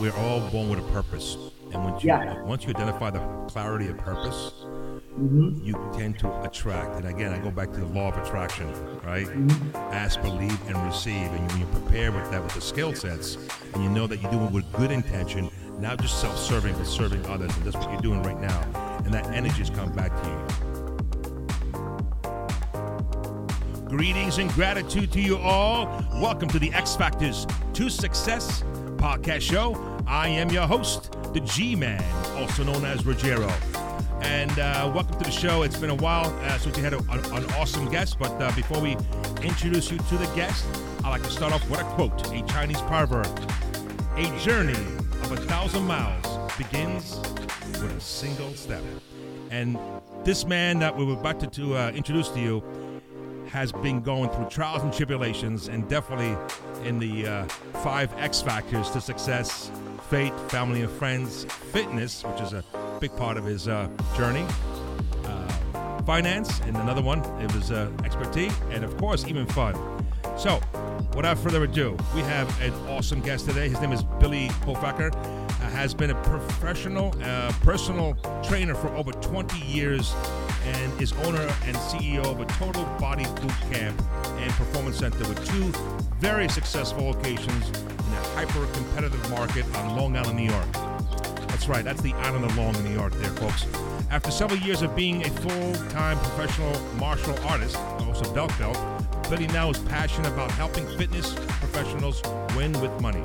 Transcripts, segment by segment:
We're all born with a purpose, and once you Yeah. once you identify the clarity of purpose, Mhm. you tend to attract. And again, I go back to the law of attraction, right? Mm-hmm. Ask, believe, and receive. And when you prepare with that with the skill sets, and you know that you do it with good intention, not just self-serving, but serving others, and that's what you're doing right now. And that energy is coming back to you. Greetings and gratitude to you all. Welcome to the X Factors to Success podcast show. I am your host, the G Man, also known as Ruggiero. And uh, welcome to the show. It's been a while uh, since we had a, an, an awesome guest, but uh, before we introduce you to the guest, I'd like to start off with a quote, a Chinese proverb. A journey of a thousand miles begins with a single step. And this man that we were about to, to uh, introduce to you has been going through trials and tribulations and definitely in the uh, five X factors to success faith, family and friends, fitness, which is a big part of his uh, journey, uh, finance, and another one, it was uh, expertise, and of course, even fun. So, without further ado, we have an awesome guest today. His name is Billy Hofacker. Uh, has been a professional, uh, personal trainer for over 20 years and is owner and CEO of a Total Body Boot Camp and Performance Center with two very successful locations in a hyper competitive market on Long Island, New York. That's right, that's the island of Long in New York, there, folks. After several years of being a full time professional martial artist, also belt belt, Billy now is passionate about helping fitness professionals win with money.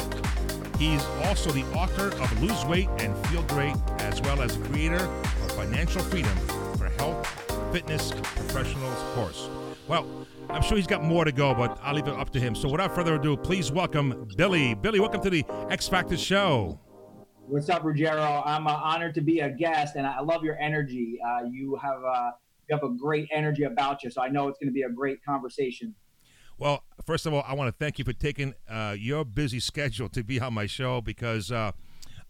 He's also the author of Lose Weight and Feel Great, as well as creator of Financial Freedom for Health Fitness Professionals course. Well, I'm sure he's got more to go, but I'll leave it up to him. So without further ado, please welcome Billy. Billy, welcome to the X Factor show. What's up, Ruggiero? I'm uh, honored to be a guest, and I love your energy. Uh, you have uh, you have a great energy about you, so I know it's going to be a great conversation. Well, first of all, I want to thank you for taking uh, your busy schedule to be on my show because uh,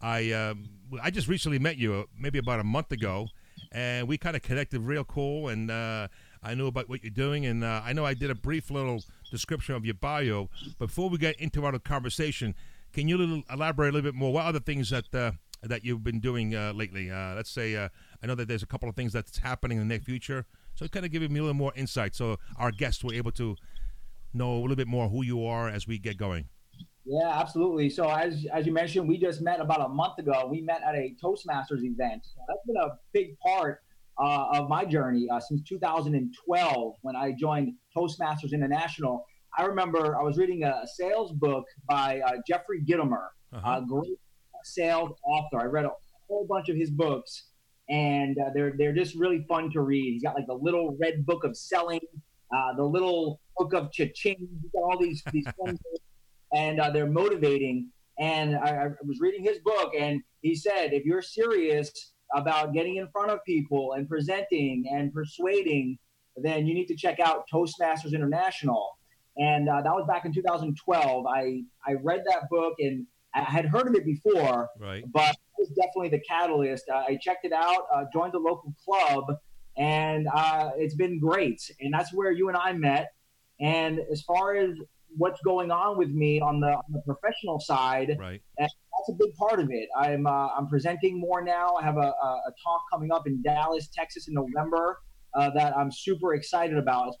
I um, I just recently met you, uh, maybe about a month ago, and we kind of connected real cool, and uh, I know about what you're doing, and uh, I know I did a brief little description of your bio. Before we get into our conversation, can you little, elaborate a little bit more? What other things that uh, that you've been doing uh, lately? Uh, let's say uh, I know that there's a couple of things that's happening in the near future, so kind of give me a little more insight, so our guests were able to know a little bit more who you are as we get going. Yeah, absolutely. So as as you mentioned, we just met about a month ago. We met at a Toastmasters event. That's been a big part uh, of my journey uh, since 2012 when I joined Toastmasters International. I remember I was reading a sales book by uh, Jeffrey Gitomer, Uh-huh. a great sales author. I read a whole bunch of his books, and uh, they're they're just really fun to read. He's got like the little red book of selling, uh, the little book of cha-ching. All these these books, and uh, they're motivating. And I, I was reading his book, and he said, if you're serious about getting in front of people and presenting and persuading, then you need to check out Toastmasters International. And uh, that was back in 2012. I I read that book and I had heard of it before, Right. but it was definitely the catalyst. Uh, I checked it out, uh, joined the local club, and uh, it's been great. And that's where you and I met. And as far as what's going on with me on the, on the professional side, Right. That's a big part of it. I'm uh, I'm presenting more now. I have a, a, a talk coming up in Dallas, Texas, in November uh, that I'm super excited about.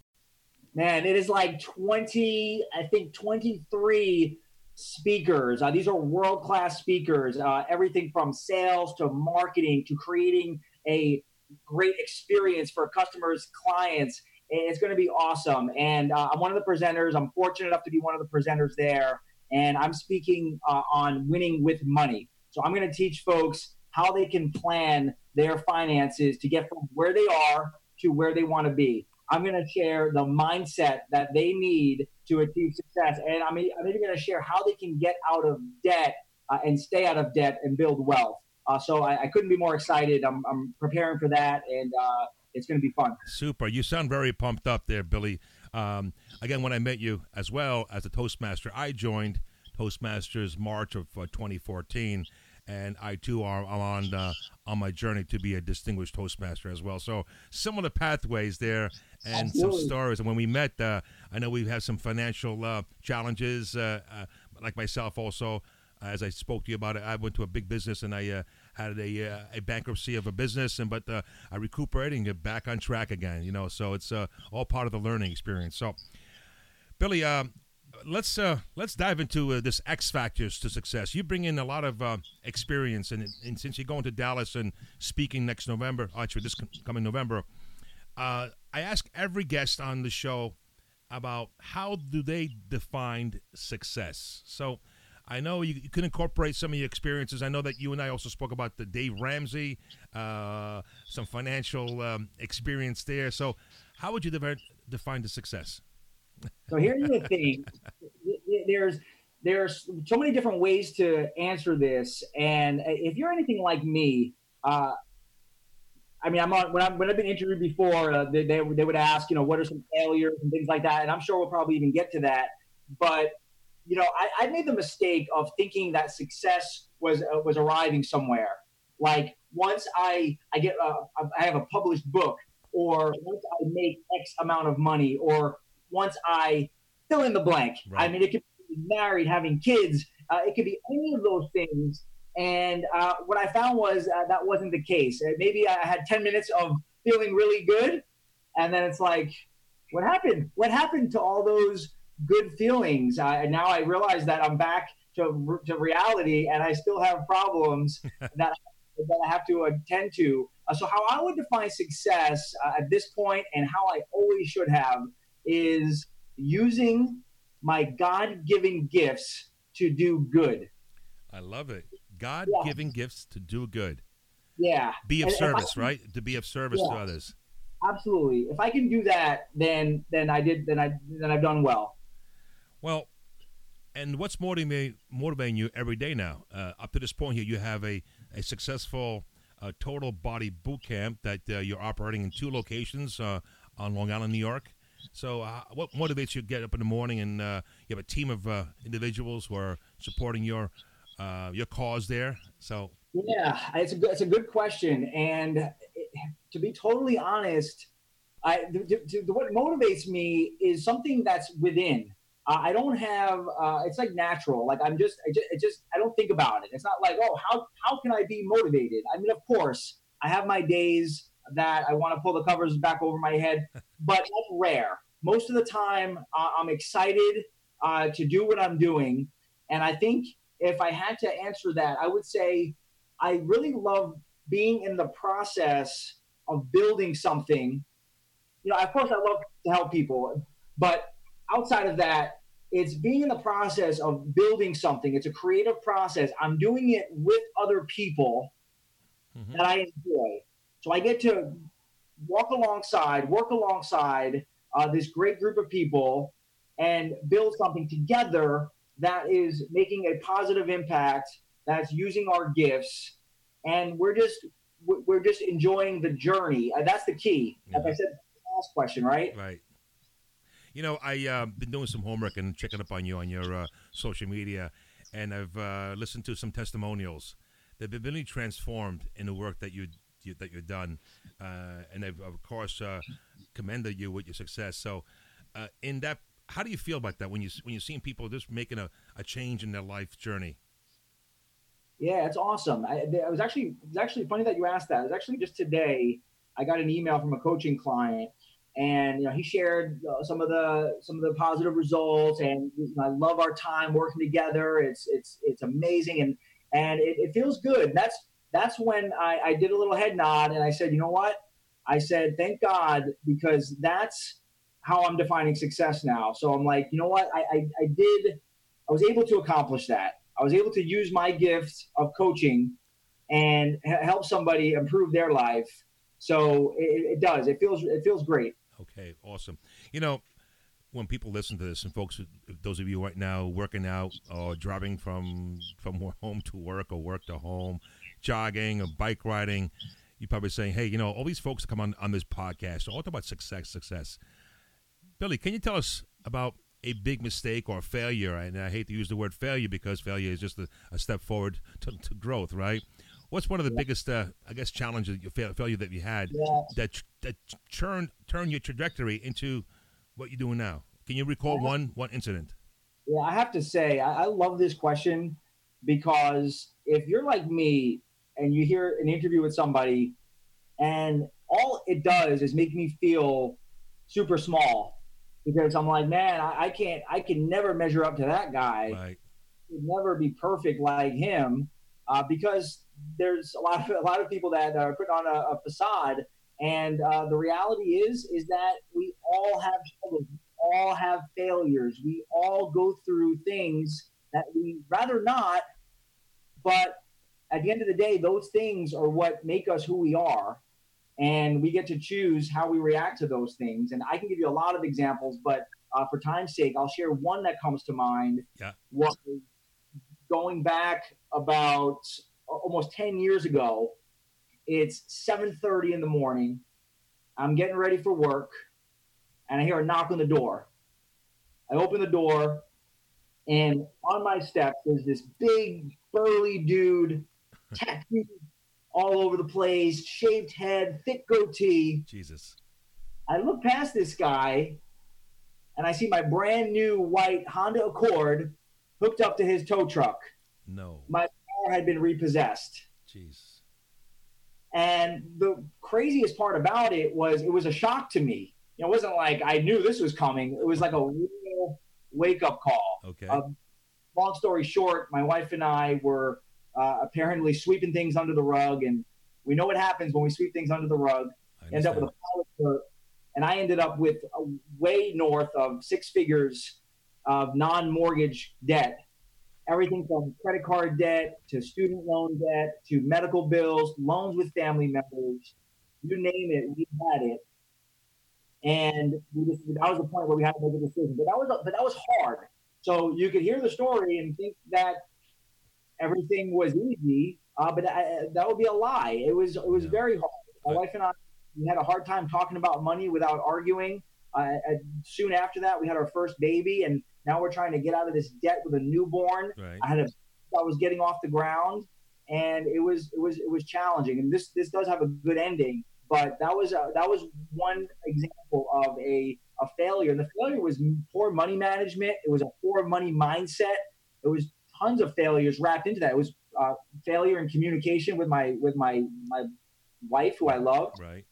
Man, it is like 20, I think 23 speakers. Uh, these are world class speakers. Uh, everything from sales to marketing to creating a great experience for customers, clients. It's going to be awesome. And uh, I'm one of the presenters. I'm fortunate enough to be one of the presenters there. And I'm speaking uh, on winning with money. So I'm going to teach folks how they can plan their finances to get from where they are to where they want to be. I'm going to share the mindset that they need to achieve success. And I'm, I'm even going to share how they can get out of debt uh, and stay out of debt and build wealth. Uh, so I, I couldn't be more excited. I'm, I'm preparing for that, and uh, it's going to be fun. Super. You sound very pumped up there, Billy. Um, again, when I met you as well as a Toastmaster, I joined Toastmasters March of uh, 2014, and I too are I'm on uh, on my journey to be a distinguished Toastmaster as well. So similar pathways there, and Absolutely. some stories. And when we met, uh, I know we have some financial uh, challenges, uh, uh, like myself also. as I spoke to you about it, I went to a big business and I uh, had a uh, a bankruptcy of a business, and but uh, I recuperated and get back on track again. You know, so it's uh, all part of the learning experience. So, Billy, um, let's uh, let's dive into uh, this X factors to success. You bring in a lot of uh, experience, and, and, since you're going to Dallas and speaking next November, actually this coming November, uh, I ask every guest on the show about how do they define success. So. I know you, you, can incorporate some of your experiences. I know that you and I also spoke about the Dave Ramsey, uh, some financial um, experience there. So, how would you de- define the success? So here's the thing: there's there's so many different ways to answer this, and if you're anything like me, uh, I mean, I'm on when, when I've been interviewed before, uh, they, they, they would ask, you know, what are some failures and things like that, and I'm sure we'll probably even get to that. But you know, I, I made the mistake of thinking that success was uh, was arriving somewhere. Like once I I get a, I have a published book, or once I make X amount of money, or once I fill in the blank. Right. I mean, it could be married, having kids. Uh, it could be any of those things. And uh, what I found was uh, that wasn't the case. Uh, maybe I had 10 minutes of feeling really good. And then it's like, what happened? What happened to all those good feelings? and now I realize that I'm back to, to reality and I still have problems that, that I have to attend to. Uh, so, how I would define success uh, at this point and how I always should have is using my God given gifts to do good. I love it. God given gifts to do good. Yeah. Be of and service, can, right? To be of service yeah, to others. Absolutely. If I can do that, then then I did then I then I've done well. Well, and what's motivating motivating you every day now? Uh, up to this point here, you have a a successful uh, total body boot camp that uh, you're operating in two locations uh, on Long Island, New York. So, uh, what motivates you to get up in the morning and uh, you have a team of individuals who are supporting your your cause there? So, yeah, it's a good, it's a good question, and to be totally honest, I what motivates me is something that's within. I don't have. Uh, it's like natural. Like I'm just, I just, it just, I don't think about it. It's not like, oh, how how can I be motivated? I mean, of course, I have my days that I want to pull the covers back over my head, but that's rare. Most of the time, uh, I'm excited uh, to do what I'm doing. And I think if I had to answer that, I would say I really love being in the process of building something. You know, of course, I love to help people, but outside of that, it's being in the process of building something. It's a creative process. I'm doing it with other people mm-hmm. that I enjoy. So I get to walk alongside, work alongside uh, this great group of people and build something together that is making a positive impact, that's using our gifts, and we're just we're just enjoying the journey. Uh, that's the key. Yeah. Like I said, last question, right? Right. You know, I uh, been doing some homework and checking up on you on your uh, social media, and I've uh, listened to some testimonials. They've been really transformed in the work that you you, that you've done, uh, and they've of course uh, commended you with your success. So, uh, in that, how do you feel about that when you when you're seeing people just making a, a change in their life journey? Yeah, it's awesome. I, it was actually it was actually funny that you asked that. It was actually just today. I got an email from a coaching client, and you know he shared uh, some of the some of the positive results, and you know, I love our time working together. It's it's it's amazing, and and it, it feels good. That's that's when I, I did a little head nod and I said, you know what? I said, thank God, because that's how I'm defining success now. So I'm like, you know what? I, I, I did, I was able to accomplish that. I was able to use my gift of coaching and help somebody improve their life. So it, it does. It feels it feels great. Okay, awesome. You know, when people listen to this, and folks, those of you right now working out or driving from from home to work or work to home, jogging or bike riding, you're probably saying, hey, you know, all these folks come on, on this podcast, all talk about success, success. Billy, can you tell us about a big mistake or failure? And I hate to use the word failure because failure is just a, a step forward to, to, growth, right? What's one of the yeah. biggest, uh, I guess, challenges, your failure that you had yeah. that that turned turned your trajectory into what you're doing now? Can you recall one one incident? Yeah, I have to say, I, I love this question because if you're like me and you hear an interview with somebody and all it does is make me feel super small because I'm like, man, I, I can't, I can never measure up to that guy. Right. Never be perfect like him uh, because there's a lot of a lot of people that are putting on a, a facade, and uh, the reality is is that we all have struggles, we all have failures, we all go through things that we rather not, but at the end of the day, those things are what make us who we are and we get to choose how we react to those things. And I can give you a lot of examples, but uh, for time's sake, I'll share one that comes to mind. Yeah. Was going back about almost 10 years ago. It's 7:30 in the morning. I'm getting ready for work, and I hear a knock on the door. I open the door, and on my steps there's this big burly dude, tattooed all over the place, shaved head, thick goatee. Jesus. I look past this guy and I see my brand new white Honda Accord hooked up to his tow truck. No. My car had been repossessed. Jeez. And the craziest part about it was it was a shock to me. It wasn't like I knew this was coming. It was like a real wake up call. Okay. Uh, long story short, my wife and I were uh, apparently sweeping things under the rug, and we know what happens when we sweep things under the rug. I End up with a understand. pile of dirt, and I ended up with way north of six figures of non-mortgage debt. Everything from credit card debt to student loan debt to medical bills, loans with family members, you name it, we had it. And we just, that was the point where we had to make a decision. But that was but that was hard. So you could hear the story and think that everything was easy, uh, but I, that would be a lie. It was it was Yeah. very hard. My Right. wife and I we had a hard time talking about money without arguing. Uh, soon after that, we had our first baby, and now we're trying to get out of this debt with a newborn. Right. I had a I was getting off the ground, and it was it was it was challenging. And this this does have a good ending, but that was a, that was one example of a a failure. And the failure was poor money management. It was a poor money mindset. It was tons of failures wrapped into that. It was uh, failure in communication with my with my my wife, who I loved. Right.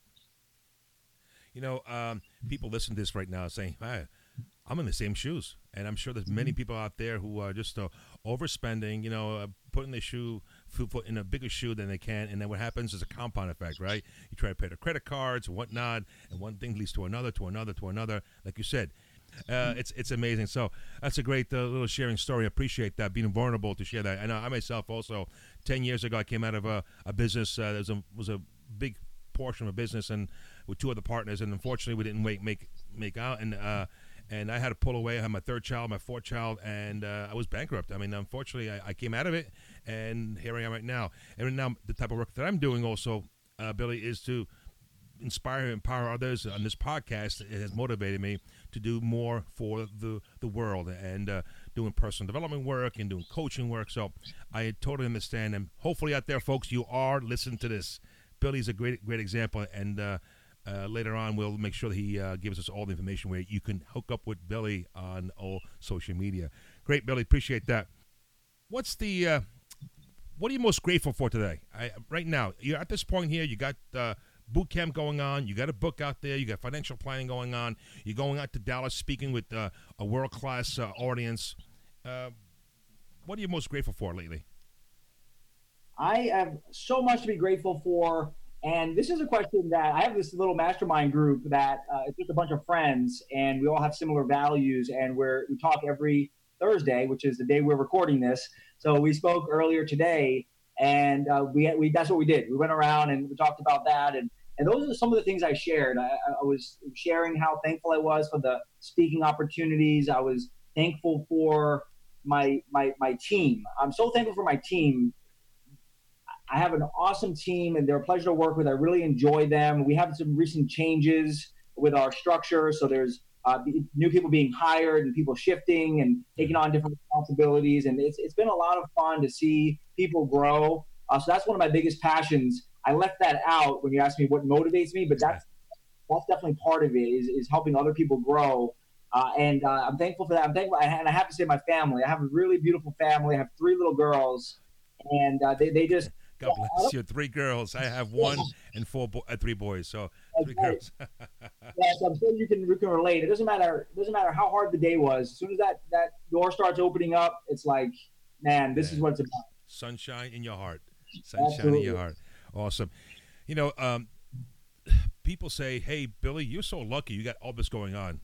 You know, um, people listen to this right now saying, "Hi, I'm in the same shoes," and I'm sure there's many people out there who are just uh, overspending. You know, uh, putting their shoe foot in a bigger shoe than they can, and then what happens is a compound effect, right? You try to pay the credit cards and whatnot, and one thing leads to another, to another, to another. Like you said, uh, it's it's amazing. So that's a great uh, little sharing story. I appreciate that being vulnerable to share that. And uh, I myself also, ten years ago, I came out of a, a business uh, that was a, was a big portion of a business and with two other partners, and unfortunately, we didn't make make make out and. Uh, and I had to pull away. I had my third child, my fourth child, and uh, I was bankrupt. I mean, unfortunately, I, I came out of it, and here I am right now. And now, the type of work that I'm doing also, uh, Billy, is to inspire and empower others on this podcast it has motivated me to do more for the the world and uh, doing personal development work and doing coaching work so i totally understand and hopefully out there folks you are listening to this billy's a great great example and uh, later on, we'll make sure that he uh, gives us all the information where you can hook up with Billy on all social media. Great, Billy. Appreciate that. What's the uh, what are you most grateful for today? I, right now, you're at this point here. You got uh, boot camp going on. You got a book out there. You got financial planning going on. You're going out to Dallas speaking with uh, a world class audience. What are you most grateful for lately? I have so much to be grateful for. And this is a question that I have this little mastermind group that uh, it's just a bunch of friends, and we all have similar values, and we're, we talk every Thursday, which is the day we're recording this. So we spoke earlier today, and uh, we, we that's what we did. We went around and we talked about that, and and those are some of the things I shared. I, I was sharing how thankful I was for the speaking opportunities. I was thankful for my my my team. I'm so thankful for my team I have an awesome team and they're a pleasure to work with. I really enjoy them. We have some recent changes with our structure. So there's uh, new people being hired and people shifting and taking on different responsibilities. And it's, it's been a lot of fun to see people grow. Uh, so that's one of my biggest passions. I left that out when you asked me what motivates me, but that's, that's definitely part of it is, is helping other people grow. Uh, and uh, I'm thankful for that. I'm thankful, and I have to say, my family. I have a really beautiful family. I have three little girls, and uh, they they just. God bless you. Three girls. I have one and four, bo- uh, three boys. So three right. girls. yes, I'm sure you can you can relate. It doesn't matter. It doesn't matter how hard the day was. As soon as that that door starts opening up, it's like, man, this is what it's about. Sunshine in your heart. Sunshine in your heart. Awesome. You know, um, people say, "Hey, Billy, you're so lucky. You got all this going on."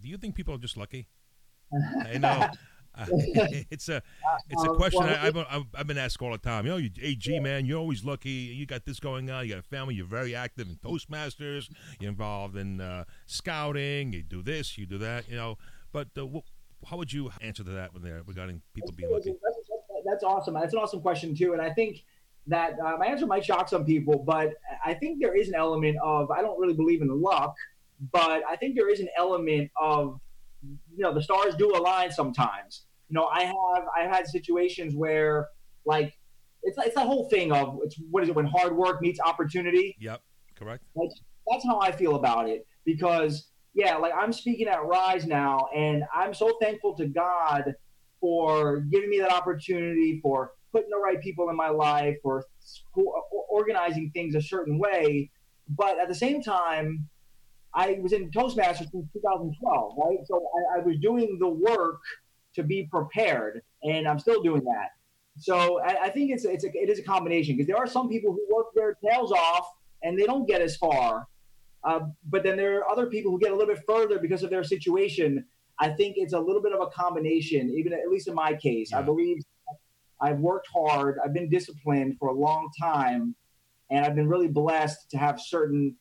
Do you think people are just lucky? I know. Uh, it's a it's a Um, question I, I've, I've, I've been asked all the time. You know, you, hey, G man, you're always lucky. You got this going on. You got a family. You're very active in Toastmasters. You're involved in uh, scouting. You do this. You do that. You know, but uh, wh- how would you answer to that when they're regarding people being lucky? That's, that's awesome. That's an awesome question too, and I think that uh, my answer might shock some people, but I think there is an element of I don't really believe in luck, but I think there is an element of you know the stars do align sometimes. You know, I have I've had situations where like it's it's that whole thing of it's what is it when hard work meets opportunity. Yep, correct. that's how I feel about it because yeah, like I'm speaking at Rise now, and I'm so thankful to God for giving me that opportunity, for putting the right people in my life, for organizing things a certain way. But at the same time, I was in Toastmasters since 2012, right? So I, I was doing the work to be prepared, and I'm still doing that. So I, I think it's it's a, it is a combination because there are some people who work their tails off and they don't get as far, uh, but then there are other people who get a little bit further because of their situation. I think it's a little bit of a combination, even at least in my case. I believe I've worked hard, I've been disciplined for a long time, and I've been really blessed to have certain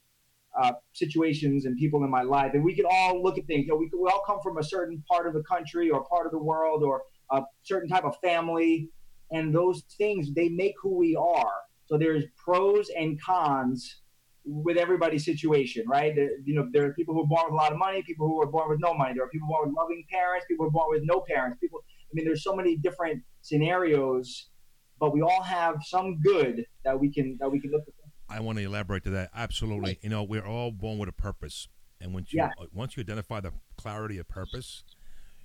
uh, situations and people in my life. And we can all look at things. You know, we, we all come from a certain part of the country or part of the world or a certain type of family, and those things they make who we are. So there's pros and cons with everybody's situation, right? You know, there are people who are born with a lot of money, people who are born with no money. There are people born with loving parents, people who are born with no parents. People, I mean, there's so many different scenarios, but we all have some good that we can that we can look at. I want to elaborate to that. Absolutely. You know, we're all born with a purpose, and once you Yeah. once you identify the clarity of purpose,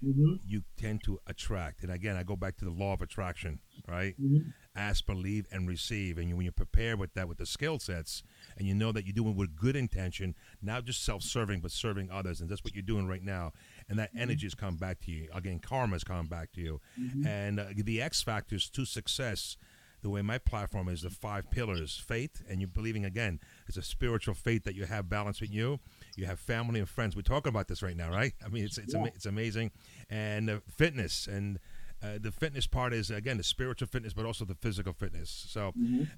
hmm you tend to attract. And again, I go back to the law of attraction, right? Mhm. Ask, believe, and receive. And you, when you prepare with that, with the skill sets, and you know that you're doing with good intention, not just self-serving, but serving others, and that's what you're doing right now. And that energy is coming back to you. Again, karma is coming back to you. And uh, the X factors to success. The way my platform is the five pillars faith, and you're believing again, it's a spiritual faith that you have balance with you. You have family and friends. We're talking about this right now, right? I mean, it's it's, ama- it's amazing. And uh, fitness, and uh, the fitness part is, again, the spiritual fitness, but also the physical fitness. So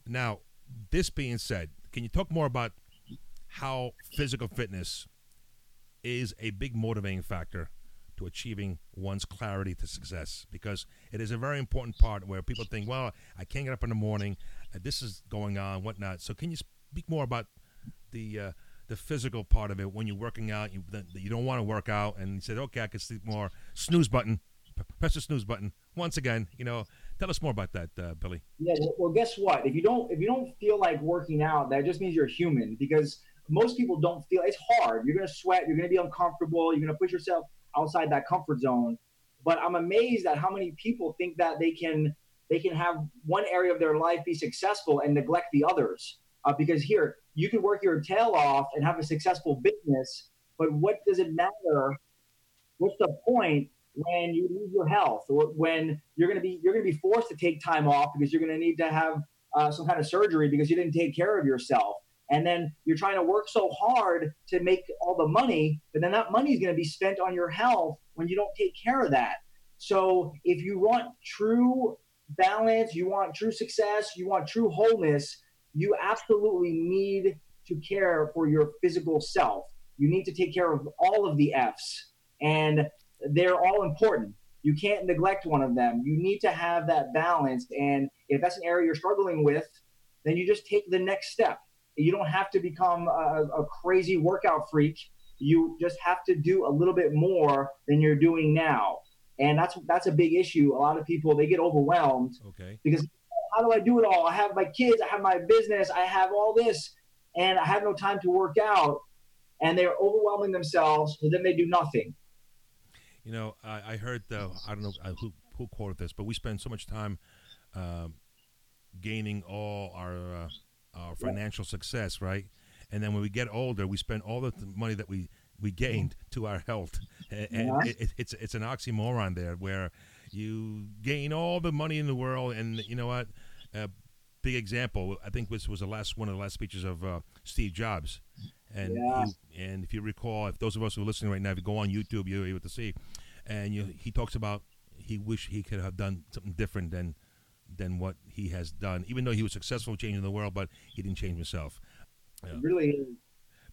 now, this being said, can you talk more about how physical fitness is a big motivating factor to achieving one's clarity to success because it is a very important part where people think, well, I can't get up in the morning, uh, this is going on, whatnot. So, can you speak more about the uh, the physical part of it when you're working out? You that you don't want to work out, and you said, okay, I can sleep more. Snooze button, press the snooze button once again. You know, tell us more about that, uh, Billy. Yeah. well- Well, guess what? If you don't if you don't feel like working out, that just means you're human because most people don't feel it's hard. You're gonna sweat. You're gonna be uncomfortable. You're gonna push yourself outside that comfort zone. But I'm amazed at how many people think that they can they can have one area of their life be successful and neglect the others. Uh, because here you can work your tail off and have a successful business, but what does it matter? What's the point when you lose your health or when you're going to be you're going to be forced to take time off because you're going to need to have uh, some kind of surgery because you didn't take care of yourself and then you're trying to work so hard to make all the money but then that money is going to be spent on your health when you don't take care of that so if you want true balance you want true success you want true wholeness you absolutely need to care for your physical self you need to take care of all of the f's and they're all important. You can't neglect one of them. You need to have that balance. And if that's an area you're struggling with, then you just take the next step. You don't have to become a, a crazy workout freak. You just have to do a little bit more than you're doing now. And that's that's a big issue. A lot of people they get overwhelmed Okay. because how do I do it all? I have my kids, I have my business, I have all this, and I have no time to work out. And they're overwhelming themselves, so then they do nothing. You know, I, I heard the I don't know who who quoted this, but we spend so much time uh, gaining all our uh, our financial success, right? And then when we get older, we spend all the th- money that we we gained to our health, and, Yeah. it, it, it's it's an oxymoron there where you gain all the money in the world, and you know what? A big example. I think this was the last one of the last speeches of uh, Steve Jobs, and Yeah. and if you recall, if those of us who are listening right now, if you go on YouTube, you're able to see, and you, he talks about he wish he could have done something different than than what he has done, even though he was successful changing the world, but he didn't change himself. Yeah. Really.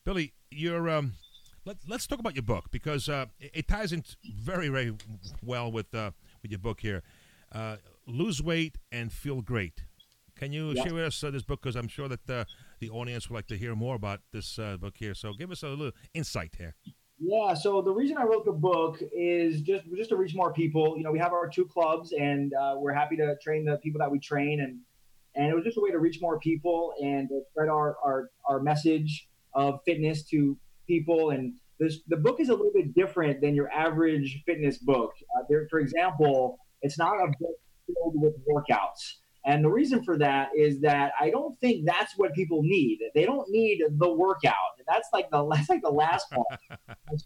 Billy, you're um, let, let's talk about your book because uh, it, it ties in very very well with uh, with your book here. Uh, Lose weight and feel great. Can you Yeah. share with us uh, this book? Because I'm sure that uh, the audience would like to hear more about this uh, book here. So give us a little insight here. Yeah. So the reason I wrote the book is just just to reach more people. You know, we have our two clubs, and uh, we're happy to train the people that we train, and and it was just a way to reach more people and spread our our, our message of fitness to people. And this the book is a little bit different than your average fitness book. Uh, there, for example, it's not a book filled with workouts. And the reason for that is that I don't think that's what people need. They don't need the workout. That's like the that's like the last part.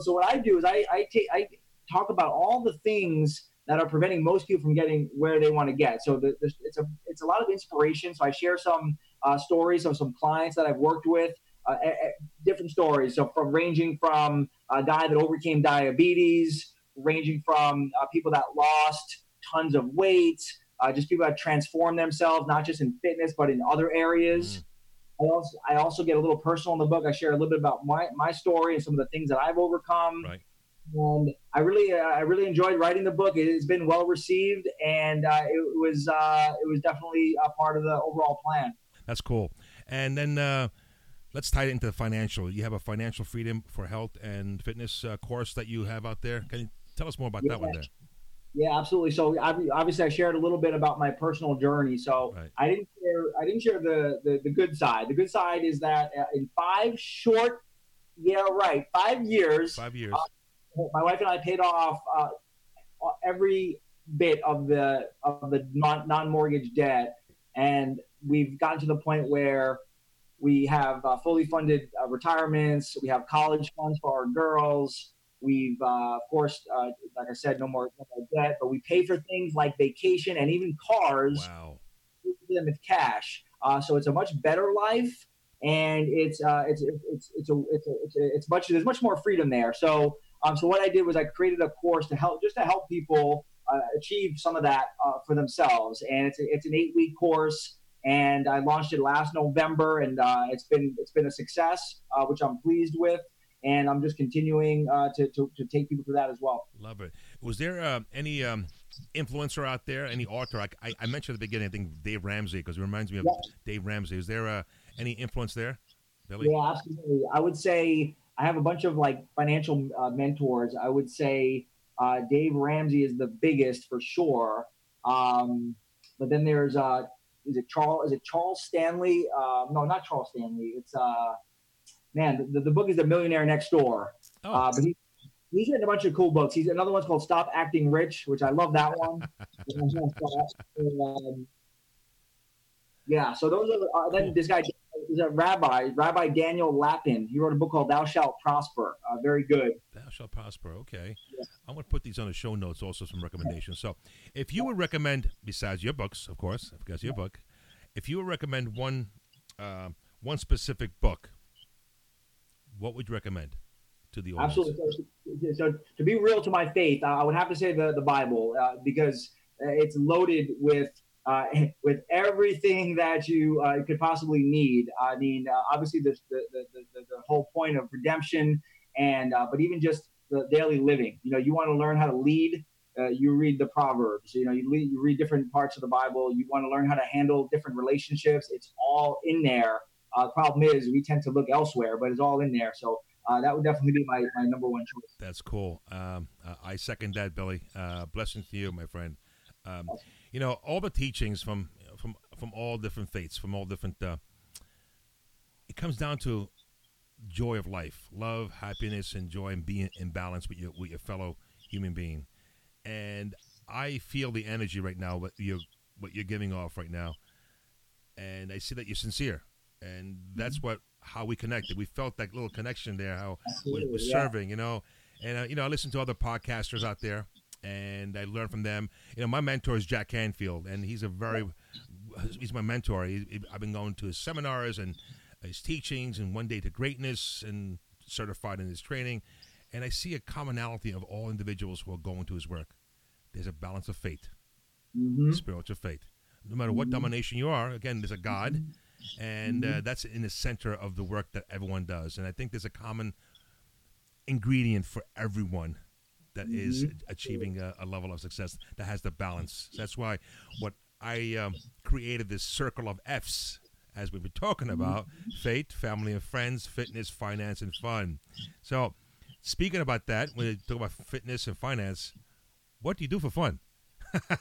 so what I do is I I take I talk about all the things that are preventing most people from getting where they want to get. So the, the, it's a it's a lot of inspiration. So I share some uh, stories of some clients that I've worked with, uh, eh, eh, different stories. So from ranging from a guy that overcame diabetes, ranging from uh, people that lost tons of weight, uh, just people that transform themselves, not just in fitness but in other areas. I also, I also get a little personal in the book. I share a little bit about my, my story and some of the things that I've overcome. Right. And I really, uh, I really enjoyed writing the book. It has been well received, and uh, it was, uh, it was definitely a part of the overall plan. That's cool. And then uh, let's tie it into the financial. You have a financial freedom for health and fitness uh, course that you have out there. Can you tell us more about that one there? Yeah, absolutely. So ob- obviously, I shared a little bit about my personal journey. So Right. I didn't share, I didn't share the, the the good side. The good side is that uh, in five short, yeah, right, five years, Five years. my wife and I paid off uh, every bit of the of the non non mortgage debt, and we've gotten to the point where we have uh, fully funded uh, retirements. We have college funds for our girls. We've, uh, of course, uh, like I said, no more, no more debt, but we pay for things like vacation and even cars wow. with them with cash. Uh, so it's a much better life, and it's uh, it's it's it's a, it's a, it's, a, it's much there's much more freedom there. So um, so what I did was I created a course to help just to help people uh, achieve some of that uh, for themselves, and it's a, it's an eight week course. And I launched it last November, and uh, it's been it's been a success, uh, which I'm pleased with. And I'm just continuing uh, to, to to take people through that as well. Love it. Was there uh, any um, influencer out there, any author? I, I, I mentioned at the beginning, I think Dave Ramsey, because it reminds me of. Dave Ramsey. Is there uh, any influence there, Billy? Yeah, absolutely. I would say I have a bunch of like financial uh, mentors. I would say uh, Dave Ramsey is the biggest for sure. Um, but then there's uh, is it Charles? Is it Charles Stanley? Uh, no, not Charles Stanley. It's uh, man. The, the book is The Millionaire Next Door. Oh, Uh, but he, he's written a bunch of cool books. He's another one's called Stop Acting Rich, which I love that one. um, yeah, so those are the, uh, then this guy is a rabbi, Rabbi Daniel Lapin. He wrote a book called Thou Shalt Prosper. Uh, very good. thou shalt prosper. Okay. Yeah. I'm going to put these on the show notes, also some recommendations. So, if you would recommend, besides your books, of course, because your book, if you would recommend one, uh, one specific book, what would you recommend to the audience? Absolutely. So, so to be real to my faith, I would have to say the the Bible uh, because uh, it's loaded with uh, with everything that you uh, could possibly need. I mean, uh, obviously the the, the the whole point of redemption, and uh, but even just the daily living. You know, you want to learn how to lead. You read the Proverbs. You know, you, lead, you read different parts of the Bible. You want to learn how to handle different relationships. It's all in there. Uh, the problem is we tend to look elsewhere, but it's all in there. So uh, that would definitely be my, my number one choice. That's cool. Um, I second that, Billy. Uh, blessings to you, my friend. Um, you know, all the teachings from from from all different faiths, from all different. Uh, it comes down to joy of life, love, happiness, and joy, and being in balance with your with your fellow human being, and I feel the energy right now. What you're what you're giving off right now, and I see that you're sincere, and that's Mm-hmm. what how we connected. We felt that little connection there. How Absolutely, with yeah. serving, you know, and uh, you know, I listen to other podcasters out there, and I learn from them. You know, my mentor is Jack Canfield, and he's a very he's my mentor. He, he- I've been going to his seminars and his teachings, and one day to greatness, and certified in his training. And I see a commonality of all individuals who are going to his work. There's a balance of faith, hmm spiritual faith. No matter what domination you are, again, there's a God, and uh, that's in the center of the work that everyone does. And I think there's a common ingredient for everyone that is achieving a, a level of success that has the balance. That's why what I um, created this circle of F's, as we've been talking about fate, family and friends, fitness, finance, and fun. So, speaking about that, when you talk about fitness and finance, what do you do for fun?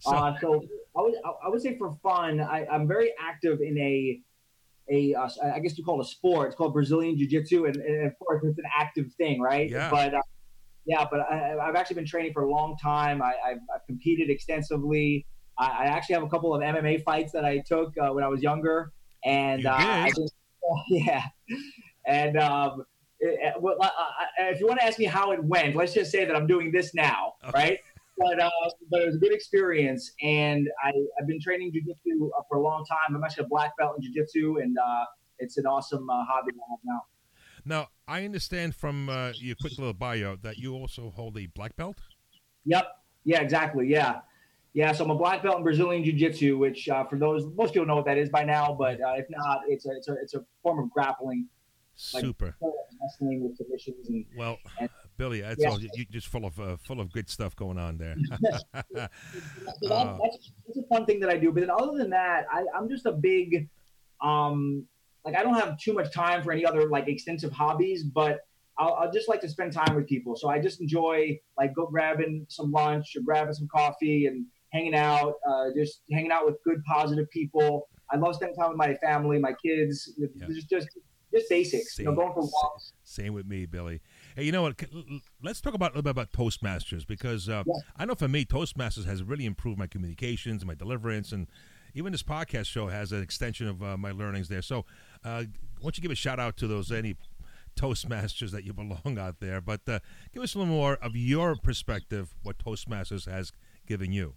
So, uh, so I would I would say for fun, I, I'm very active in a a uh, I guess you call it a sport. It's called Brazilian Jiu Jitsu, and, and of course it's an active thing, right? Yeah. But uh, yeah, but I, I've actually been training for a long time. I, I've, I've competed extensively. I, I actually have a couple of MMA fights that I took uh, when I was younger, and You uh. I just, yeah, and um, it- well, if you want to ask me how it went, let's just say that I'm doing this now, Okay. right? But uh, but it was a good experience, and I I've been training jujitsu uh, for a long time. I'm actually a black belt in jujitsu, and uh, it's an awesome uh, hobby I have now. now, I understand from uh, your quick little bio that you also hold a black belt. Yep. Yeah. Exactly. Yeah. Yeah. So I'm a black belt in Brazilian Jiu-Jitsu, which uh, for those most people know what that is by now, but uh, if not, it's a it's a it's a form of grappling, Like- Super. wrestling with submissions and Well, And- Billy, that's Yeah. all. You, you're just full of uh, full of good stuff going on there. So that, Uh, that's, that's a fun thing that I do. But then other than that, I, I'm just a big, um, like I don't have too much time for any other like extensive hobbies, but I'll, I'll just like to spend time with people. So I just enjoy like go grabbing some lunch or grabbing some coffee and hanging out, uh, just hanging out with good, positive people. I love spending time with my family, my kids, just, just, just basics, you know, going for walks. Same with me, Billy. Hey, you know what? C- l- l- Let's talk about a little bit about Toastmasters because uh, Yeah. I know for me, Toastmasters has really improved my communications, my deliverance, and even this podcast show has an extension of uh, my learnings there. So, uh, why don't you give a shout out to those any Toastmasters that you belong out there? But uh, give us a little more of your perspective, what Toastmasters has given you.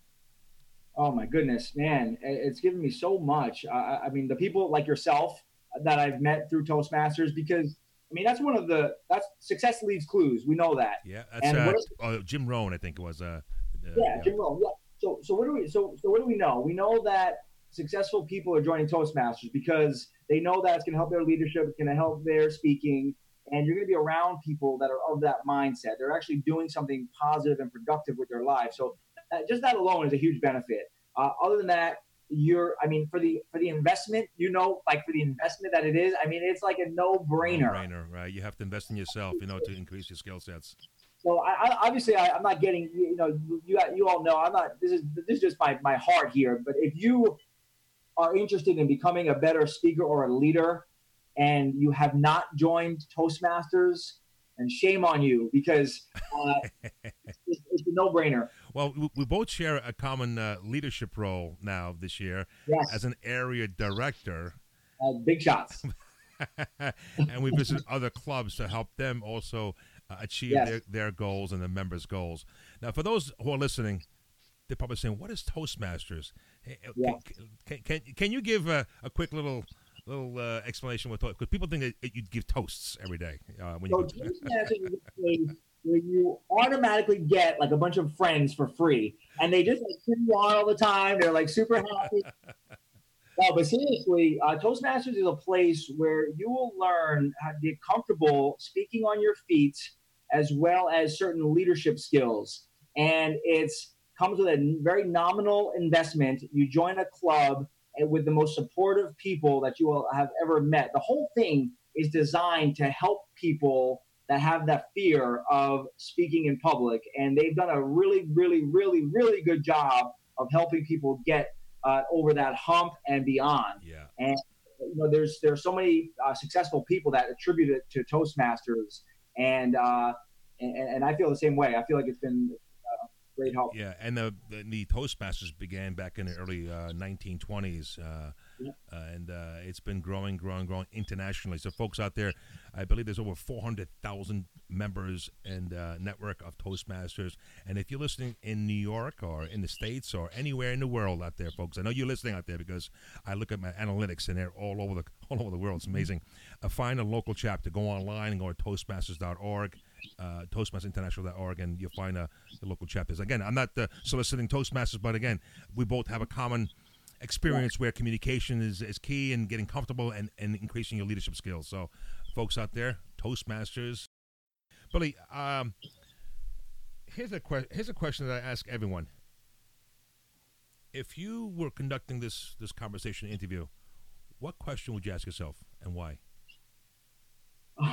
Oh my goodness, man! It's given me so much. I, I mean, the people like yourself that I've met through Toastmasters, because I mean, that's one of the that's success leaves clues. We know that. Yeah, that's And uh, is- uh, Jim Rohn, I think it was. Uh, uh, Yeah, Jim Rome. Yeah. So, so what do we? So, so what do we know? We know that successful people are joining Toastmasters because they know that it's going to help their leadership, it's going to help their speaking, and you're going to be around people that are of that mindset. They're actually doing something positive and productive with their lives. So, that, just that alone is a huge benefit. Uh, other than that, you're. I mean, for the for the investment, you know, like for the investment that it is, I mean, it's like a no brainer. brainer, right? You have to invest in yourself, you know, to increase your skill sets. So I, I obviously I, I'm not getting you know you you all know I'm not this is this is just my my heart here. But if you are interested in becoming a better speaker or a leader, and you have not joined Toastmasters, and shame on you because uh, it's, it's a no brainer. Well, we, we both share a common uh, leadership role now this year Yes, as an area director, uh, big shots. and we visit other clubs to help them also uh, achieve Yes. their, their goals and the members' goals. Now, for those who are listening, they're probably saying, "What is Toastmasters?" Uh, Yeah. can, can, can, you give a, a quick little little uh, explanation because people think that you give toasts every day uh, when you go to Toastmasters is a place where you automatically get like a bunch of friends for free, and they just like cheer you on all the time. They're like super happy. no, but seriously, uh, Toastmasters is a place where you will learn how to get comfortable speaking on your feet, as well as certain leadership skills. And it's comes with a very nominal investment. You join a club with the most supportive people that you will have ever met. The whole thing is designed to help people that have that fear of speaking in public. And they've done a really, really, really, really good job of helping people get uh, over that hump and beyond. yeah, And You know, there's there's so many uh, successful people that attribute it to Toastmasters, and uh, and, and I feel the same way. I feel like it's been uh, great help. Yeah, and the, the, the Toastmasters began back in the early uh, 1920s, uh, Uh, and uh, it's been growing, growing, growing internationally. So, folks out there, I believe there's over 400,000 members and network of Toastmasters. And if you're listening in New York or in the States or anywhere in the world out there, folks, I know you're listening out there because I look at my analytics and they're all over the all over the world. It's amazing. Uh, find a local chapter. Go online and go to Toastmasters.org uh, ToastmastersInternational.org, and you'll find uh, the local chapters. Again, I'm not uh, soliciting Toastmasters, but again, we both have a common experience where communication is, is key and getting comfortable and, and increasing your leadership skills. So, folks out there, Toastmasters. Billy, um, here's a que- here's a question that I ask everyone. If you were conducting this this conversation interview, what question would you ask yourself and why?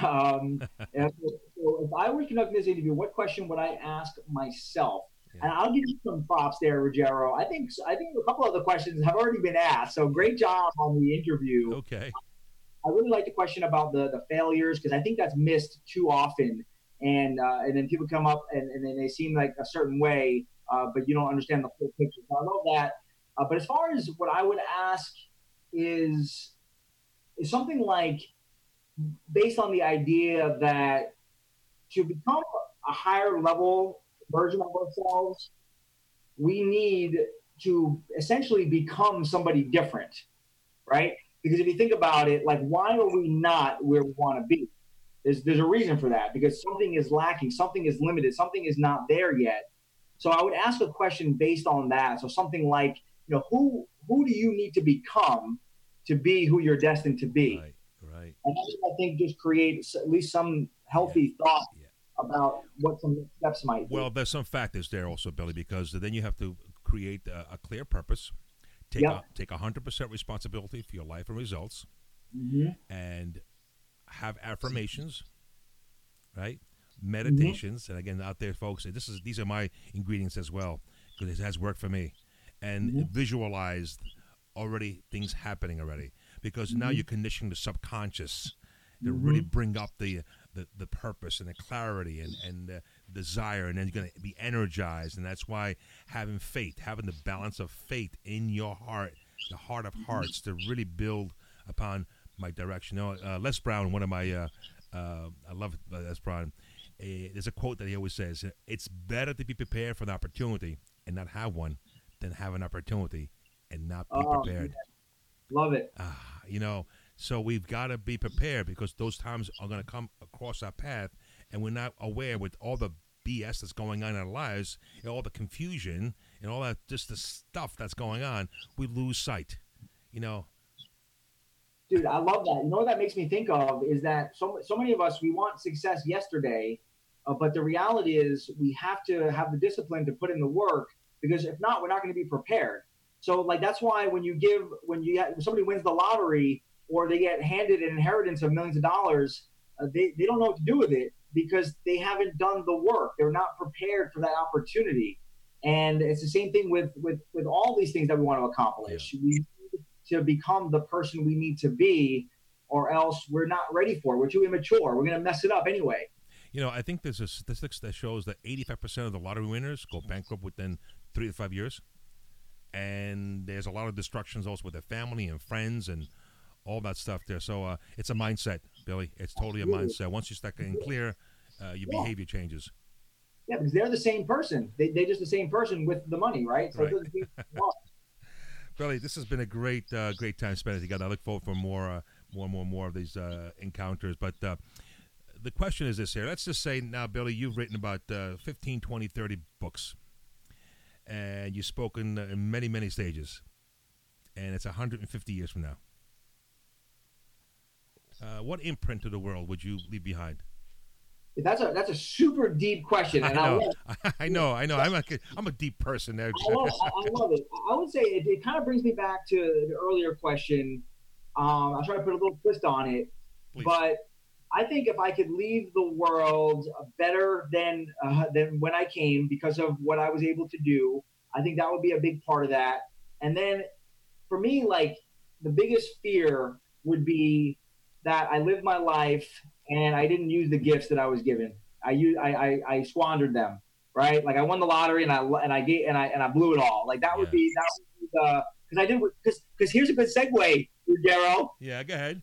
Um, and so, so if I were conducting this interview, what question would I ask myself? Yeah. And I'll give you some props there, Ruggiero. I think I think a couple of the questions have already been asked. So great job on the interview. Okay. I really like the question about the the failures because I think that's missed too often. And uh, and then people come up and, and then they seem like a certain way, uh, but you don't understand the full picture. So I love that. Uh, but as far as what I would ask is is something like based on the idea that to become a higher level version of ourselves, we need to essentially become somebody different, right? Because if you think about it, like why are we not where we want to be? There's there's a reason for that because something is lacking, something is limited, something is not there yet. So I would ask a question based on that. So something like, you know, who who do you need to become to be who you're destined to be? Right. Right. And that, I think just create at least some healthy thought Yeah. About what some steps might be. Well, there's some factors there also, Billy, because then you have to create a, a clear purpose, take Yep. a, take hundred percent responsibility for your life and results, Mhm. and have affirmations, right? Meditations, and again, out there, folks, this is these are my ingredients as well because it has worked for me, and Mhm. visualized already things happening already because now you're conditioning the subconscious to really bring up the, the the purpose and the clarity and and the desire and then you're going to be energized and that's why having faith having the balance of faith in your heart the heart of hearts to really build upon my direction. You know uh, les brown one of my uh, uh, i love les brown. Uh, there's a quote that he always says it's better to be prepared for an opportunity and not have one than have an opportunity and not be Oh, prepared. Love it. Ah, you know, so we've got to be prepared because those times are going to come across our path, and we're not aware with all the BS that's going on in our lives, and all the confusion, and all that just the stuff that's going on. We lose sight. You know, Dude, I love that. You know what that makes me think of is that so so many of us we want success yesterday, uh, but the reality is we have to have the discipline to put in the work because if not, we're not going to be prepared. So like that's why when you give when you somebody wins the lottery or they get handed an inheritance of millions of dollars, uh, they they don't know what to do with it because they haven't done the work. They're not prepared for that opportunity. And it's the same thing with with with all these things that we want to accomplish. We need to become the person we need to be, or else we're not ready for it. We're too immature. We're going to mess it up anyway. you know. I think there's a statistics that shows that 85 percent of the lottery winners go bankrupt within three to five years, and there's a lot of destructions also with their family and friends and all that stuff there. So uh, it's a mindset, Billy. It's totally a mindset. Once you start getting clear, uh, your Yeah. behavior changes. Yeah, because they're the same person. They, they're just the same person with the money, right? So Right. it doesn't mean well, Billy, this has been a great, uh, great time spent together. I look forward for more, uh, more, and more, and more of these uh, encounters. But uh, the question is this here. Let's just say now, Billy, you've written about uh, 15, 20, 30 books. And you've spoken in many, many stages. And it's 150 years from now. Uh, what imprint to the world would you leave behind? that's a that's a super deep question, I and I, know, love, I know, I know. I'm a, I'm a deep person there. I love, I I love it. I would say it, it kind of brings me back to the earlier question. Um, I'll try to put a little twist on it, Please. but I think if I could leave the world better than uh, than when I came because of what I was able to do, I think that would be a big part of that. And then for me, like the biggest fear would be that I lived my life and I didn't use the gifts that I was given. I used I, I, I squandered them. Right, like I won the lottery and I and I gave and I and I blew it all. Like that would be that would be the because I did because because here's a good segue, Daryl. Yeah, go ahead.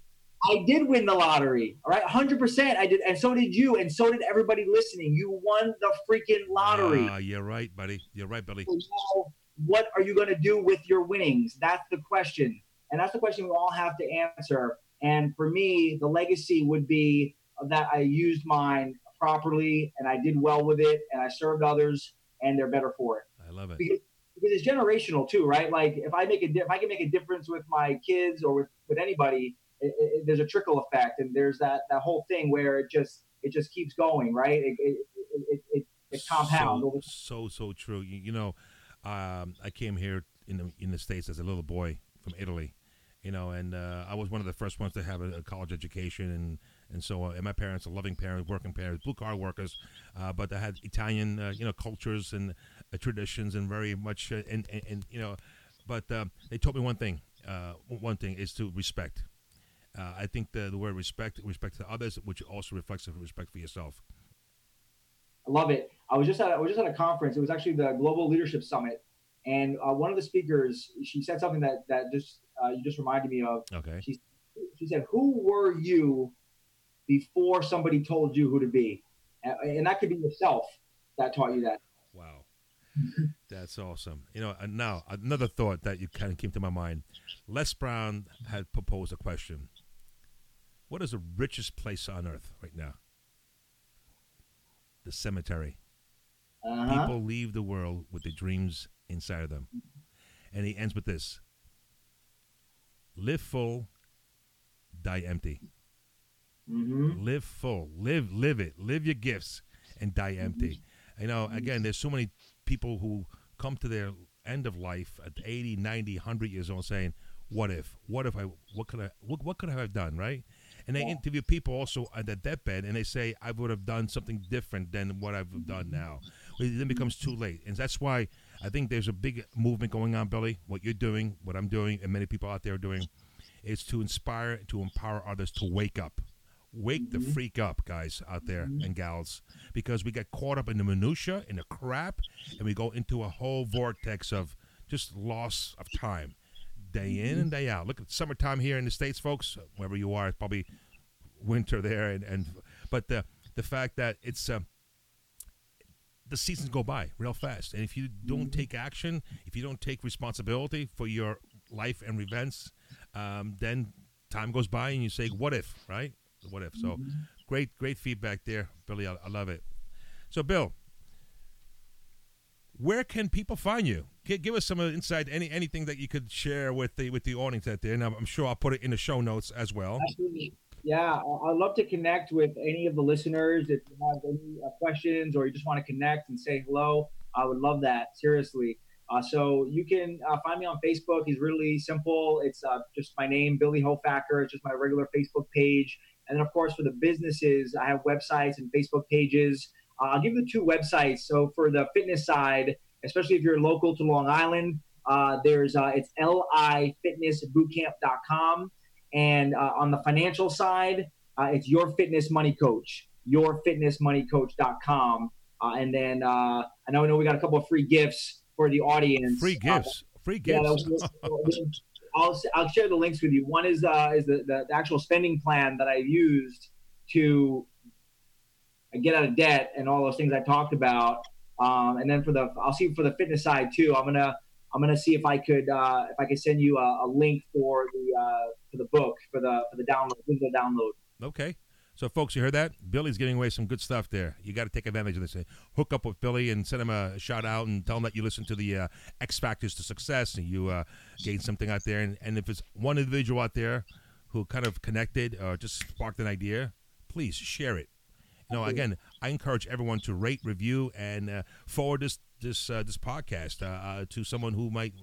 I did win the lottery. All right, hundred percent. I did, and so did you, and so did everybody listening. You won the freaking lottery. Uh, you're right, buddy. You're right, buddy. So what are you going to do with your winnings? That's the question, and that's the question we all have to answer. And for me, the legacy would be that I used mine properly, and I did well with it, and I served others, and they're better for it. I love it. Because, because it's generational too, right? Like if I make a if I can make a difference with my kids or with with anybody it, it, there's a trickle effect, and there's that that whole thing where it just it just keeps going, right? It it it, it, it compounds. So, so so true. You, you know, um, I came here in the in the states as a little boy from Italy, you know, and uh, I was one of the first ones to have a, a college education, and and so uh, and my parents are loving parents, working parents, blue collar workers, uh, but they had Italian, uh, you know, cultures and uh, traditions, and very much, uh, and, and, and you know, but they taught me one thing. one thing is to respect I think the, the word respect, respect to others, which also reflects respect for yourself. I love it. I was just at I was just at a conference. It was actually the Global Leadership Summit, and one of the speakers she said something that that just uh, you just reminded me of. Okay. She she said, "Who were you before somebody told you who to be?" And that could be yourself that taught you that. Wow. That's awesome. You know, and now another thought that you kind of came to my mind. Les Brown had proposed a question. What is the richest place on earth right now? The cemetery. Uh-huh. People leave the world with their dreams inside of them. And he ends with this Live full, die empty. Mm-hmm. Live full. Live live it. Live your gifts and die empty. Mm-hmm. You know, again, there's so many people who come to their end of life at 80, 90, 100 years old saying, what if? What if I? What could I? What, what could I have done? Right? And they yeah. interview people also at the deathbed, and they say, I would have done something different than what I've done now. It then becomes too late. And that's why I think there's a big movement going on, Billy. What you're doing, what I'm doing, and many people out there are doing, is to inspire, to empower others to wake up. Wake the mm-hmm. freak up, guys out there mm-hmm. and gals, because we get caught up in the minutia, in the crap, and we go into a whole vortex of just loss of time day in and day out. Look at summertime here in the states, folks. Wherever you are, it's probably winter there, and, and but the the fact that it's uh, the seasons go by real fast, and if you don't mm-hmm. take action, if you don't take responsibility for your life and events, um, then time goes by and you say, "What if?" Right? What if? So, mm-hmm. great, great feedback there, Billy. I, I love it. So, Bill, where can people find you? Give us some insight, any anything that you could share with the with the audience out there. Now, I'm sure I'll put it in the show notes as well. Absolutely. Yeah, I'd love to connect with any of the listeners. If you have any uh, questions or you just want to connect and say hello, I would love that. Seriously. Uh, so you can uh, find me on Facebook. It's really simple. It's uh, just my name, Billy Hofacker. It's just my regular Facebook page. And then, of course, for the businesses, I have websites and Facebook pages. Uh, I'll give the two websites. So for the fitness side, especially if you're local to Long Island, uh, there's it's lifitnessbootcamp.com, and uh, on the financial side, uh, it's Your Fitness Money Coach, yourfitnessmoneycoach.com. Uh, and then uh, I know I know we got a couple of free gifts for the audience. Free gifts, free gifts. Yeah, I'll, I'll share the links with you. One is is the, the, the actual spending plan that I used to get out of debt and all those things I talked about. Um, and then for the, I'll see for the fitness side too. I'm gonna, I'm gonna see if I could, uh, if I could send you a, a link for the, uh, for the book for the, for the download, digital download. Okay. So, folks, you heard that? Billy's giving away some good stuff there. You got to take advantage of this. Hook up with Billy and send him a shout out and tell him that you listen to the uh, X Factors to Success and you uh, gain something out there. And, and if it's one individual out there who kind of connected or just sparked an idea, please share it. You know, again, I encourage everyone to rate, review, and uh, forward this this uh, this podcast uh, uh to someone who might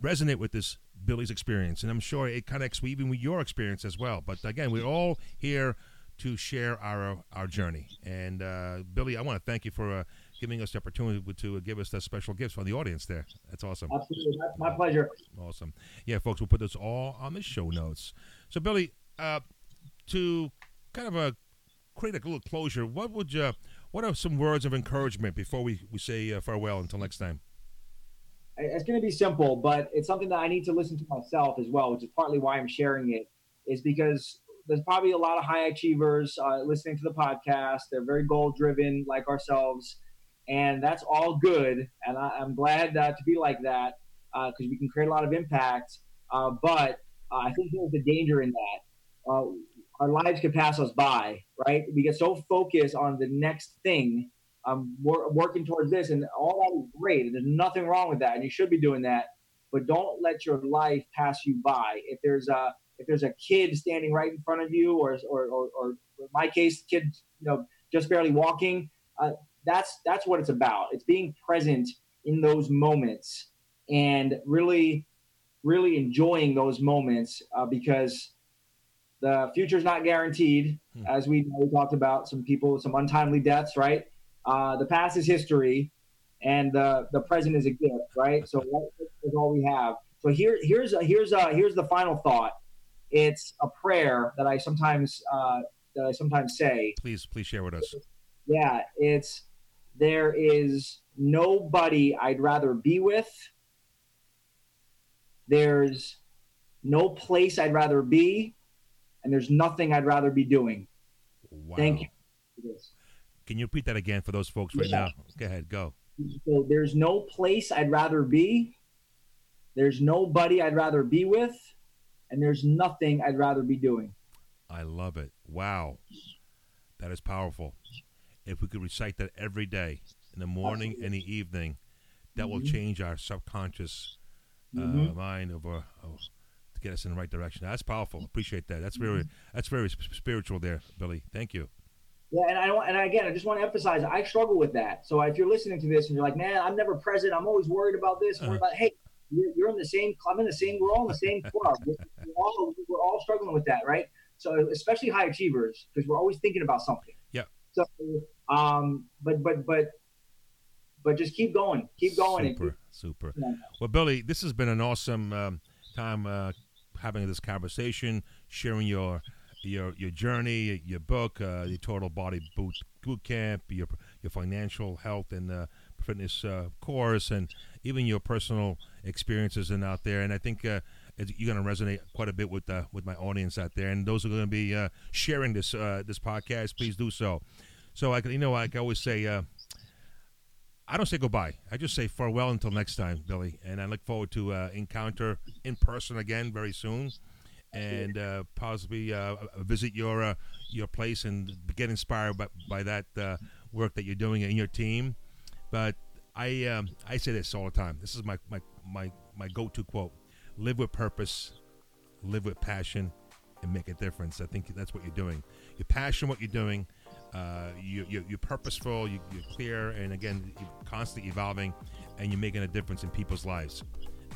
resonate with this Billy's experience, and I'm sure it connects even with your experience as well. But again, we're all here to share our our journey. And uh, Billy, I want to thank you for uh, giving us the opportunity to give us that special gifts from the audience there. That's awesome. Absolutely, my pleasure. Awesome. Yeah, folks, we'll put this all on the show notes. So, Billy, to kind of a create a little closure, what would you, what are some words of encouragement before we, we say uh, farewell until next time? It's going to be simple, but it's something that I need to listen to myself as well, which is partly why I'm sharing it, is because there's probably a lot of high achievers uh, listening to the podcast. They're very goal driven, like ourselves, and that's all good. And I, am glad uh, to be like that because uh, we can create a lot of impact. Uh, but uh, I think there's a danger in that. Our lives could pass us by, right? We get so focused on the next thing, um, wor- working towards this, and all that is great. There's nothing wrong with that, and you should be doing that. But don't let your life pass you by. If there's a if there's a kid standing right in front of you, or or or, or my case, kid, you know, just barely walking, uh, that's that's what it's about. It's being present in those moments and really, really enjoying those moments uh, because the future is not guaranteed. Hmm. As we, we talked about, some people, some untimely deaths, right? Uh, the past is history, and the the present is a gift, right? So that's all we have. So here, here's a, here's a, here's the final thought. It's a prayer that I sometimes uh, that I sometimes say. Please, please share with us. Yeah, it's there is nobody I'd rather be with. There's no place I'd rather be and there's nothing I'd rather be doing. Wow. Thank you. Can you repeat that again for those folks right yeah. now? Go ahead, go. So there's no place I'd rather be. There's nobody I'd rather be with, and there's nothing I'd rather be doing. I love it. Wow. That is powerful. If we could recite that every day, in the morning Absolutely. and the evening, that mm-hmm. will change our subconscious uh, mm-hmm. mind of, our, of get us in the right direction. That's powerful. Appreciate that. That's very that's very spiritual there, Billy. Thank you. Yeah, and I don't, and again, I just want to emphasize, I struggle with that. So if you're listening to this and you're like, man, I'm never present. I'm always worried about this. uh-huh. about, hey, you're, you're, in the same. I'm in the same. We're all in the same club. we're, all we're all struggling with that, right? So especially high achievers, because we're always thinking about something. Yeah. So, um, but but but but just keep going, keep going. Super, keep, super. Yeah. Well, Billy, this has been an awesome um, time uh, having this conversation, sharing your your your journey, your book, uh, the Total Body Boot Boot Camp, your your financial health and uh, fitness uh, course, and even your personal experiences and out there. And I think uh, you're going to resonate quite a bit with uh, with my audience out there. And those are going to be uh, sharing this uh, this podcast. Please do so. So I, you know, like I always say, I don't say goodbye. I just say farewell until next time, Billy. And I look forward to uh, encounter in person again very soon, and uh, possibly uh, visit your uh, your place and get inspired by, by that uh, work that you're doing in your team. But I um, I say this all the time. This is my my my, my go-to quote: "Live with purpose, live with passion, and make a difference." I think that's what you're doing. You're passionate what you're doing uh, you, you, are purposeful, you, are clear, and again, you're constantly evolving, and you're making a difference in people's lives.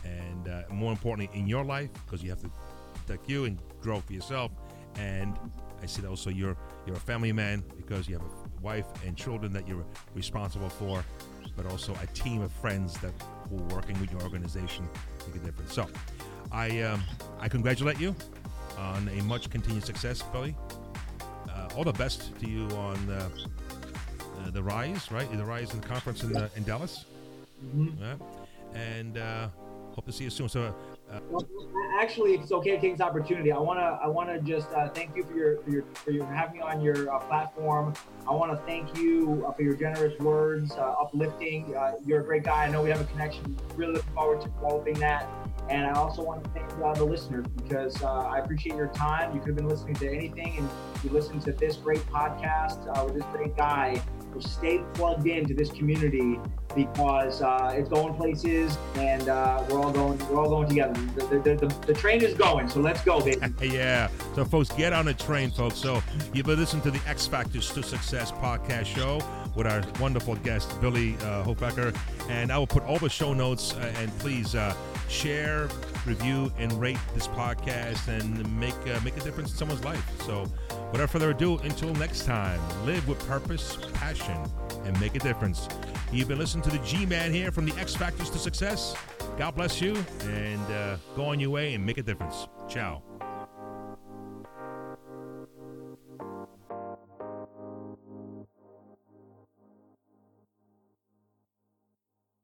And uh, more importantly, in your life, because you have to protect you and grow for yourself. And I said also you're you're a family man because you have a wife and children that you're responsible for, but also a team of friends that who are working with your organization make a difference. So, I um, I congratulate you on a much continued success, Billy all the best to you on uh, uh, the Rise, right? The Rise in the conference in, uh, in Dallas. Mm-hmm. And uh, hope to see you soon. So, uh, well, actually, if it's okay, King's opportunity. I wanna, I wanna just uh, thank you for your, for your, for your having me on your uh, platform. I want to thank you uh, for your generous words, uh, uplifting. Uh, you're a great guy. I know we have a connection. Really looking forward to developing that. And I also want to thank uh, the listeners because uh, I appreciate your time. You could have been listening to anything, and you listened to this great podcast uh, with this great guy. So stay plugged into this community because uh, it's going places, and uh, we're all going. We're all going together. The, the, the, the train is going, so let's go, baby. yeah. So, folks, get on the train, folks. So, you've been listening to the X Factors to Success podcast show with our wonderful guest Billy uh, Hofacker, and I will put all the show notes. Uh, and please share, review, and rate this podcast, and make uh, make a difference in someone's life. So, without further ado, until next time, live with purpose, passion, and make a difference. You've been listening to the G Man here from the X Factors to Success. God bless you, and uh, go on your way and make a difference. Ciao.